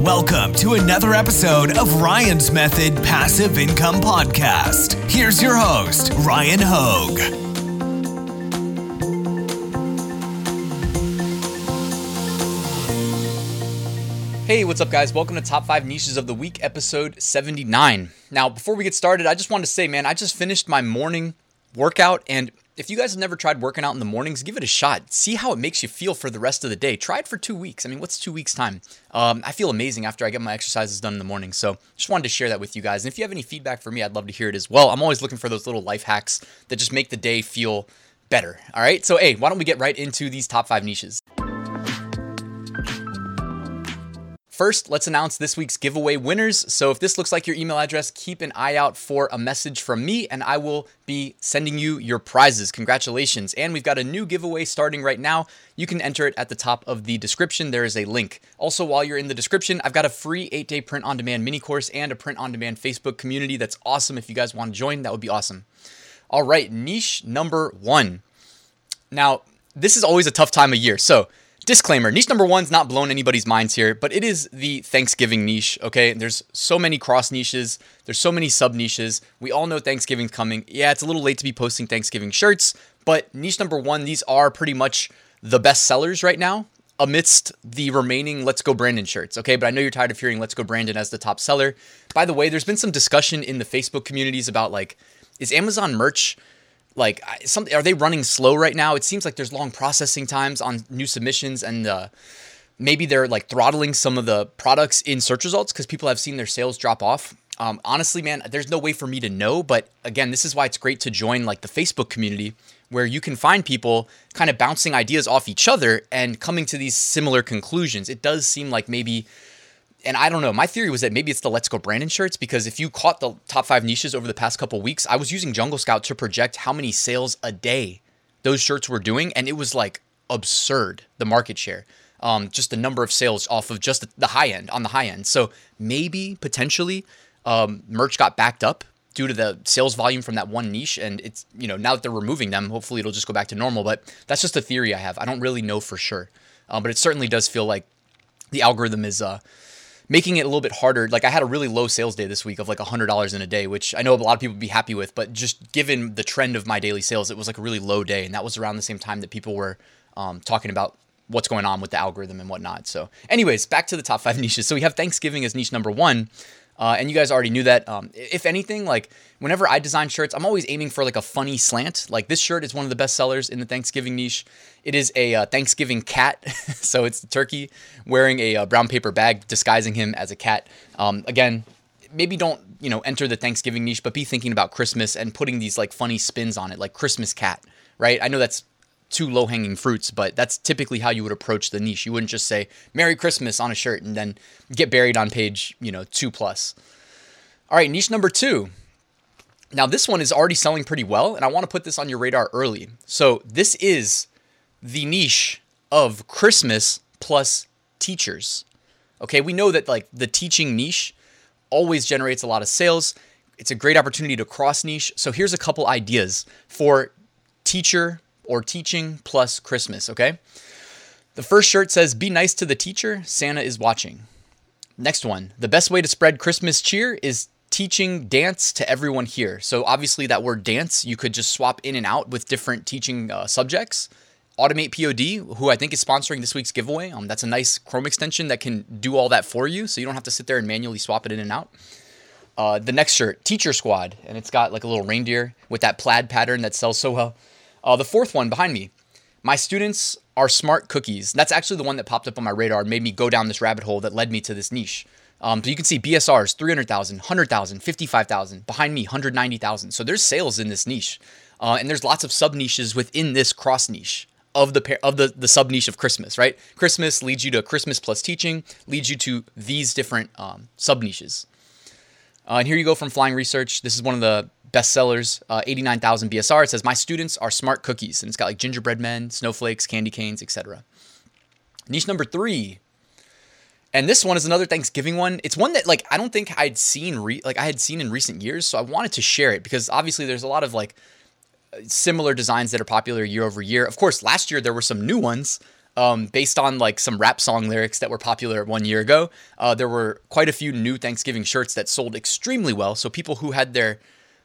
Welcome to another episode of Ryan's Method Passive Income Podcast. Here's your host, Ryan Hogue. Hey, what's up, guys? Welcome to Top 5 Niches of the Week, episode 79. Now, before we get started, I just wanted to say, man, I just finished my morning workout, and if you guys have never tried working out in the mornings, give it a shot. See how it makes you feel for the rest of the day. Try it for two weeks. I mean, what's two weeks' time? Um, I feel amazing after I get my exercises done in the morning. So just wanted to share that with you guys. And if you have any feedback for me, I'd love to hear it as well. I'm always looking for those little life hacks that just make the day feel better. All right. So, hey, why don't we get right into these top five niches? First, let's announce this week's giveaway winners. So if this looks like your email address, keep an eye out for a message from me and I will be sending you your prizes. Congratulations. And we've got a new giveaway starting right now. You can enter it at the top of the description. There is a link. Also, while you're in the description, I've got a free eight day print on demand mini course and a print on demand Facebook community that's awesome. If you guys want to join, that would be awesome. All right, niche number one. Now, this is always a tough time of year. So, Disclaimer niche number one's not blown anybody's minds here, but it is the Thanksgiving niche, okay? There's so many cross niches, there's so many sub niches. We all know Thanksgiving's coming. Yeah, it's a little late to be posting Thanksgiving shirts, but niche number one, these are pretty much the best sellers right now amidst the remaining Let's Go Brandon shirts, okay? But I know you're tired of hearing Let's Go Brandon as the top seller. By the way, there's been some discussion in the Facebook communities about like, is Amazon merch like are they running slow right now? It seems like there's long processing times on new submissions and uh, maybe they're like throttling some of the products in search results because people have seen their sales drop off. Um, honestly, man, there's no way for me to know. But again, this is why it's great to join like the Facebook community where you can find people kind of bouncing ideas off each other and coming to these similar conclusions. It does seem like maybe and I don't know. My theory was that maybe it's the Let's Go Brandon shirts because if you caught the top five niches over the past couple weeks, I was using Jungle Scout to project how many sales a day those shirts were doing, and it was like absurd the market share. Um, just the number of sales off of just the high end on the high end. So maybe potentially um, merch got backed up due to the sales volume from that one niche, and it's you know now that they're removing them, hopefully it'll just go back to normal. But that's just a theory I have. I don't really know for sure, um, but it certainly does feel like the algorithm is. Uh, making it a little bit harder. Like I had a really low sales day this week of like $100 in a day, which I know a lot of people would be happy with, but just given the trend of my daily sales, it was like a really low day. And that was around the same time that people were um, talking about what's going on with the algorithm and whatnot. So, anyways, back to the top five niches. So we have Thanksgiving as niche number one. Uh, and you guys already knew that. Um, if anything, like whenever I design shirts, I'm always aiming for like a funny slant. Like this shirt is one of the best sellers in the Thanksgiving niche. It is a uh, Thanksgiving cat, so it's the turkey wearing a uh, brown paper bag, disguising him as a cat. Um, again, maybe don't you know enter the Thanksgiving niche, but be thinking about Christmas and putting these like funny spins on it, like Christmas cat, right? I know that's two low hanging fruits, but that's typically how you would approach the niche. You wouldn't just say Merry Christmas on a shirt and then get buried on page, you know, two plus. All right, niche number two. Now, this one is already selling pretty well, and I want to put this on your radar early. So, this is the niche of Christmas plus teachers. Okay, we know that like the teaching niche always generates a lot of sales. It's a great opportunity to cross niche. So, here's a couple ideas for teacher or teaching plus Christmas, okay? The first shirt says, Be nice to the teacher, Santa is watching. Next one, the best way to spread Christmas cheer is teaching dance to everyone here. So, obviously, that word dance, you could just swap in and out with different teaching uh, subjects. Automate POD, who I think is sponsoring this week's giveaway. Um, that's a nice Chrome extension that can do all that for you, so you don't have to sit there and manually swap it in and out. Uh, the next shirt, Teacher Squad, and it's got like a little reindeer with that plaid pattern that sells so well. Uh, the fourth one behind me, my students are smart cookies. That's actually the one that popped up on my radar and made me go down this rabbit hole that led me to this niche. Um, so you can see BSRs 300,000, 100,000, 55,000. Behind me, 190,000. So there's sales in this niche, uh, and there's lots of sub niches within this cross niche of the of the the sub niche of Christmas. Right? Christmas leads you to Christmas plus teaching, leads you to these different um, sub niches. Uh, and here you go from Flying Research. This is one of the bestsellers, uh, 89,000 BSR. It says, My students are smart cookies. And it's got like gingerbread men, snowflakes, candy canes, etc. Niche number three. And this one is another Thanksgiving one. It's one that like I don't think I'd seen re- like I had seen in recent years, so I wanted to share it because obviously there's a lot of like similar designs that are popular year over year. Of course, last year there were some new ones, Um, based on like some rap song lyrics that were popular one year ago, uh, there were quite a few new Thanksgiving shirts that sold extremely well. So people who had their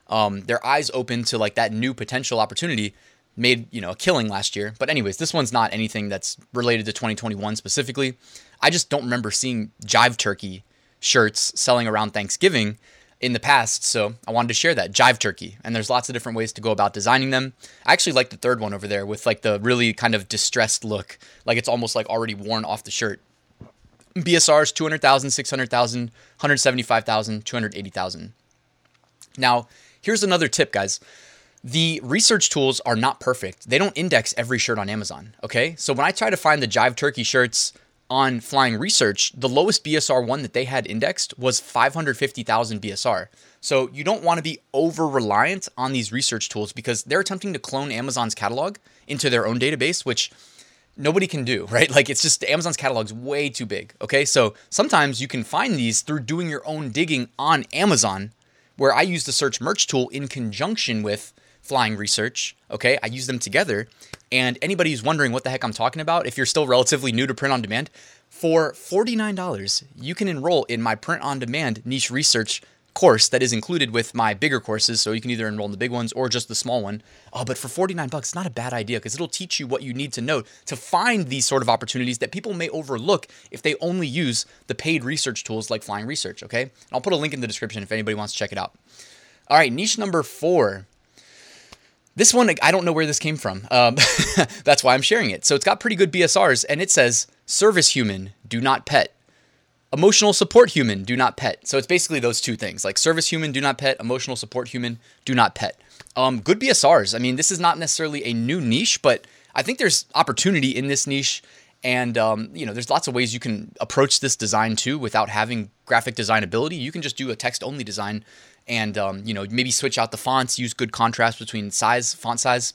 um, their eyes open to like that new potential opportunity made you know a killing last year. But anyways, this one's not anything that's related to 2021 specifically. I just don't remember seeing Jive Turkey shirts selling around Thanksgiving in the past, so I wanted to share that Jive Turkey. And there's lots of different ways to go about designing them. I actually like the third one over there with like the really kind of distressed look, like it's almost like already worn off the shirt. BSRs 200,000, 600,000, 175,000, 280,000. Now, here's another tip, guys. The research tools are not perfect. They don't index every shirt on Amazon, okay? So when I try to find the Jive Turkey shirts on Flying Research, the lowest BSR one that they had indexed was 550,000 BSR. So you don't want to be over reliant on these research tools because they're attempting to clone Amazon's catalog into their own database, which nobody can do, right? Like it's just Amazon's catalog's way too big. Okay. So sometimes you can find these through doing your own digging on Amazon, where I use the search merch tool in conjunction with flying research. Okay. I use them together. And anybody who's wondering what the heck I'm talking about, if you're still relatively new to print on demand, for $49, you can enroll in my print on demand niche research course that is included with my bigger courses. So you can either enroll in the big ones or just the small one. Oh, but for 49 bucks, not a bad idea because it'll teach you what you need to know to find these sort of opportunities that people may overlook if they only use the paid research tools like Flying Research. Okay. And I'll put a link in the description if anybody wants to check it out. All right, niche number four this one, I don't know where this came from. Um, that's why I'm sharing it. So it's got pretty good BSRs, and it says service human, do not pet. Emotional support human, do not pet. So it's basically those two things like service human, do not pet, emotional support human, do not pet. Um, good BSRs. I mean, this is not necessarily a new niche, but I think there's opportunity in this niche. And, um, you know, there's lots of ways you can approach this design too without having graphic design ability. You can just do a text only design and um, you know maybe switch out the fonts, use good contrast between size, font size,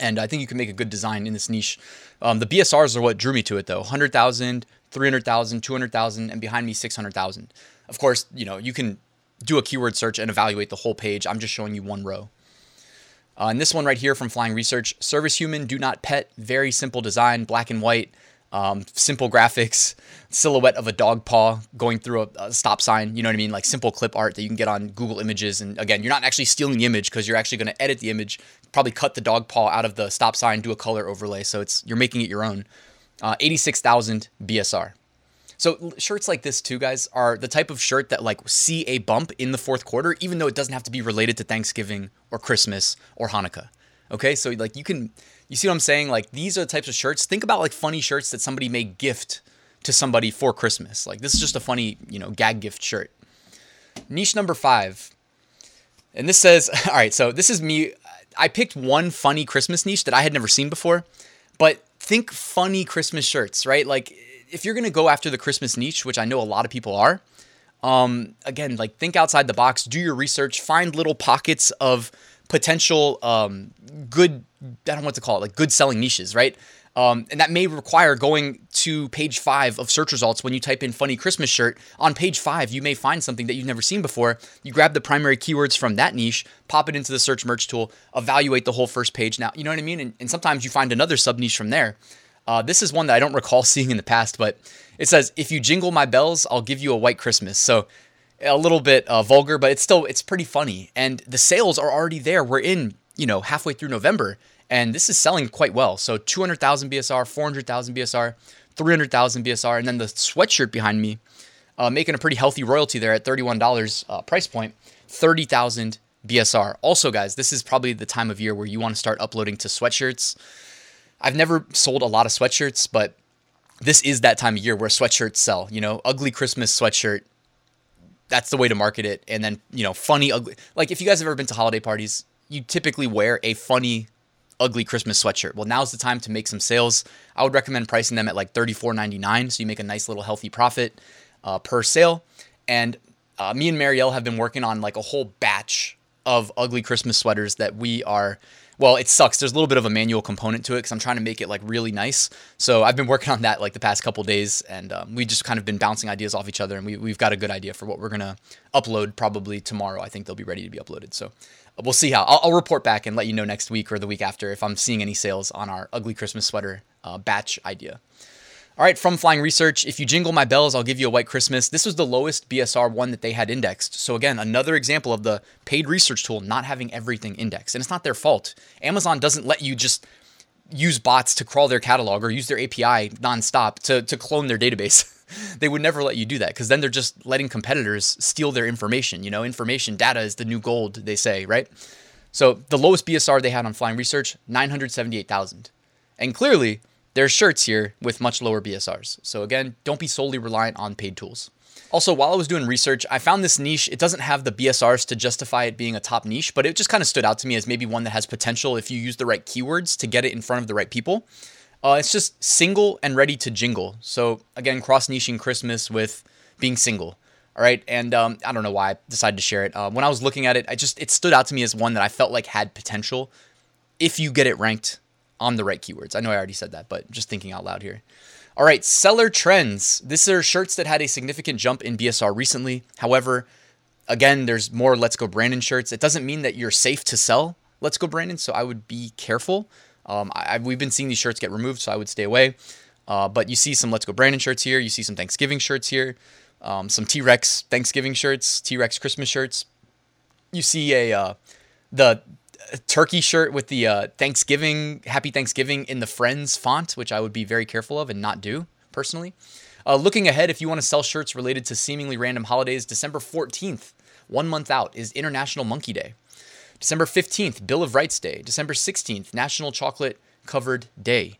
and I think you can make a good design in this niche. Um, the BSRs are what drew me to it though 100,000, 300,000, 200,000, and behind me 600,000. Of course, you know, you can do a keyword search and evaluate the whole page. I'm just showing you one row. Uh, and this one right here from Flying Research Service Human, Do Not Pet, very simple design, black and white um, simple graphics, silhouette of a dog paw going through a, a, stop sign. You know what I mean? Like simple clip art that you can get on Google Images. And again, you're not actually stealing the image because you're actually going to edit the image, probably cut the dog paw out of the stop sign, do a color overlay. So it's you're making it your own. Uh, 86,000 BSR. So shirts like this too, guys, are the type of shirt that like see a bump in the fourth quarter, even though it doesn't have to be related to Thanksgiving or Christmas or Hanukkah. Okay, so like you can you see what I'm saying? Like these are the types of shirts. Think about like funny shirts that somebody may gift to somebody for Christmas. Like this is just a funny, you know, gag gift shirt. Niche number five. And this says, all right, so this is me. I picked one funny Christmas niche that I had never seen before, but think funny Christmas shirts, right? Like if you're gonna go after the Christmas niche, which I know a lot of people are, um, again, like think outside the box, do your research, find little pockets of potential um, good I don't know what to call it, like good selling niches, right? Um, and that may require going to page five of search results when you type in funny Christmas shirt. On page five, you may find something that you've never seen before. You grab the primary keywords from that niche, pop it into the search merch tool, evaluate the whole first page. Now, you know what I mean? And, and sometimes you find another sub niche from there. Uh, this is one that I don't recall seeing in the past, but it says, if you jingle my bells, I'll give you a white Christmas. So a little bit uh, vulgar, but it's still, it's pretty funny. And the sales are already there. We're in, you know, halfway through November and this is selling quite well. So 200,000 BSR, 400,000 BSR, 300,000 BSR, and then the sweatshirt behind me, uh, making a pretty healthy royalty there at $31 uh, price point, 30,000 BSR. Also, guys, this is probably the time of year where you want to start uploading to sweatshirts. I've never sold a lot of sweatshirts, but this is that time of year where sweatshirts sell. You know, ugly Christmas sweatshirt. That's the way to market it. And then, you know, funny, ugly. Like if you guys have ever been to holiday parties, you typically wear a funny ugly Christmas sweatshirt. Well, now's the time to make some sales. I would recommend pricing them at like $34.99 so you make a nice little healthy profit uh, per sale. And uh, me and Marielle have been working on like a whole batch of ugly Christmas sweaters that we are. Well, it sucks. There's a little bit of a manual component to it because I'm trying to make it like really nice. So I've been working on that like the past couple days, and um, we just kind of been bouncing ideas off each other, and we, we've got a good idea for what we're gonna upload probably tomorrow. I think they'll be ready to be uploaded. So we'll see how I'll, I'll, report back and let you know next week or the week after if I'm seeing any sales on our ugly Christmas sweater uh, batch idea. All right, from Flying Research, if you jingle my bells, I'll give you a white Christmas. This was the lowest BSR one that they had indexed. So, again, another example of the paid research tool not having everything indexed. And it's not their fault. Amazon doesn't let you just use bots to crawl their catalog or use their API nonstop to, to clone their database. they would never let you do that because then they're just letting competitors steal their information. You know, information data is the new gold, they say, right? So the lowest BSR they had on Flying Research, 978,000. And clearly, there's shirts here with much lower BSRs. So again, don't be solely reliant on paid tools. Also, while I was doing research, I found this niche. It doesn't have the BSRs to justify it being a top niche, but it just kind of stood out to me as maybe one that has potential if you use the right keywords to get it in front of the right people. Uh, it's just single and ready to jingle. So again, cross niching Christmas with being single. All right, and um, I don't know why I decided to share it. Uh, when I was looking at it, I just it stood out to me as one that I felt like had potential if you get it ranked on the right keywords. I know I already said that, but just thinking out loud here. All right, seller trends. These are shirts that had a significant jump in BSR recently. However, again, there's more Let's Go Brandon shirts. It doesn't mean that you're safe to sell Let's Go Brandon, so I would be careful. Um, I, we've been seeing these shirts get removed, so I would stay away. Uh, but you see some Let's Go Brandon shirts here. You see some Thanksgiving shirts here. Um, some T Rex Thanksgiving shirts, T Rex Christmas shirts. You see a uh, the turkey shirt with the uh, Thanksgiving Happy Thanksgiving in the Friends font, which I would be very careful of and not do personally. Uh, looking ahead, if you want to sell shirts related to seemingly random holidays, December 14th, one month out, is International Monkey Day. December 15th, Bill of Rights Day. December 16th, National Chocolate Covered Day.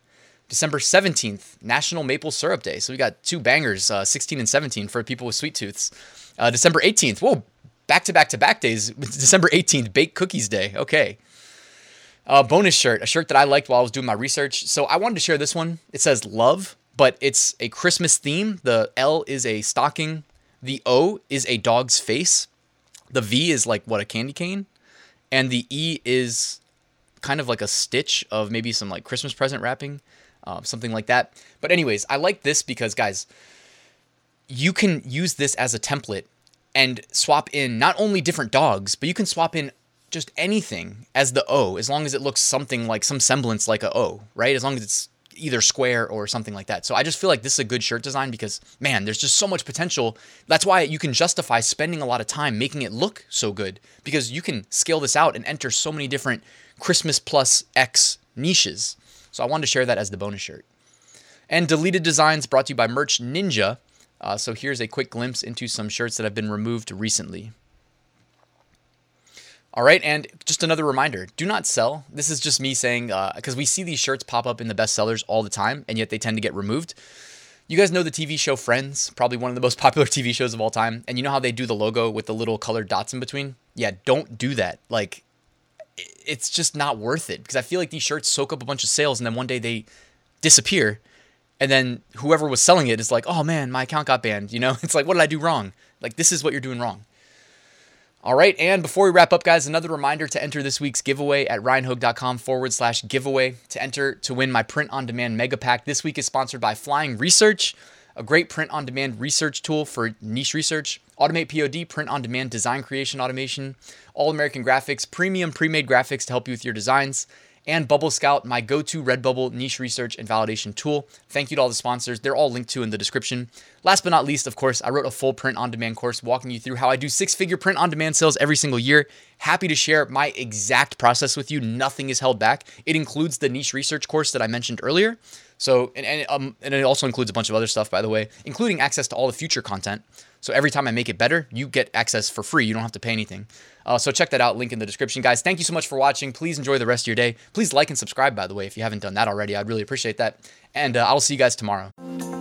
December 17th, National Maple Syrup Day. So we got two bangers, uh, 16 and 17 for people with sweet tooths. Uh, December 18th, whoa, back to back to back days. December 18th, Baked Cookies Day. Okay. Uh, bonus shirt, a shirt that I liked while I was doing my research. So I wanted to share this one. It says love, but it's a Christmas theme. The L is a stocking, the O is a dog's face, the V is like what, a candy cane? And the E is kind of like a stitch of maybe some like Christmas present wrapping, uh, something like that. But, anyways, I like this because, guys, you can use this as a template and swap in not only different dogs, but you can swap in just anything as the O, as long as it looks something like some semblance like a O, right? As long as it's either square or something like that. So I just feel like this is a good shirt design because man, there's just so much potential. That's why you can justify spending a lot of time making it look so good because you can scale this out and enter so many different Christmas plus X niches. So I wanted to share that as the bonus shirt. And deleted designs brought to you by Merch Ninja. Uh, so here's a quick glimpse into some shirts that have been removed recently. All right, and just another reminder do not sell. This is just me saying, because uh, we see these shirts pop up in the bestsellers all the time, and yet they tend to get removed. You guys know the TV show Friends, probably one of the most popular TV shows of all time. And you know how they do the logo with the little colored dots in between? Yeah, don't do that. Like, it's just not worth it because I feel like these shirts soak up a bunch of sales and then one day they disappear. And then whoever was selling it is like, oh man, my account got banned. You know, it's like, what did I do wrong? Like, this is what you're doing wrong. All right, and before we wrap up, guys, another reminder to enter this week's giveaway at ryanhogue.com forward slash giveaway to enter to win my print on demand mega pack. This week is sponsored by Flying Research, a great print on demand research tool for niche research. Automate POD, print on demand design creation automation. All American graphics, premium pre made graphics to help you with your designs and Bubble Scout, my go to Redbubble niche research and validation tool. Thank you to all the sponsors. They're all linked to in the description. Last but not least, of course, I wrote a full print on demand course walking you through how I do six figure print on demand sales every single year. Happy to share my exact process with you. Nothing is held back. It includes the niche research course that I mentioned earlier. So, and, and, um, and it also includes a bunch of other stuff, by the way, including access to all the future content. So every time I make it better, you get access for free. You don't have to pay anything. Uh, so check that out. Link in the description, guys. Thank you so much for watching. Please enjoy the rest of your day. Please like and subscribe, by the way, if you haven't done that already. I'd really appreciate that. And uh, I'll see you guys tomorrow.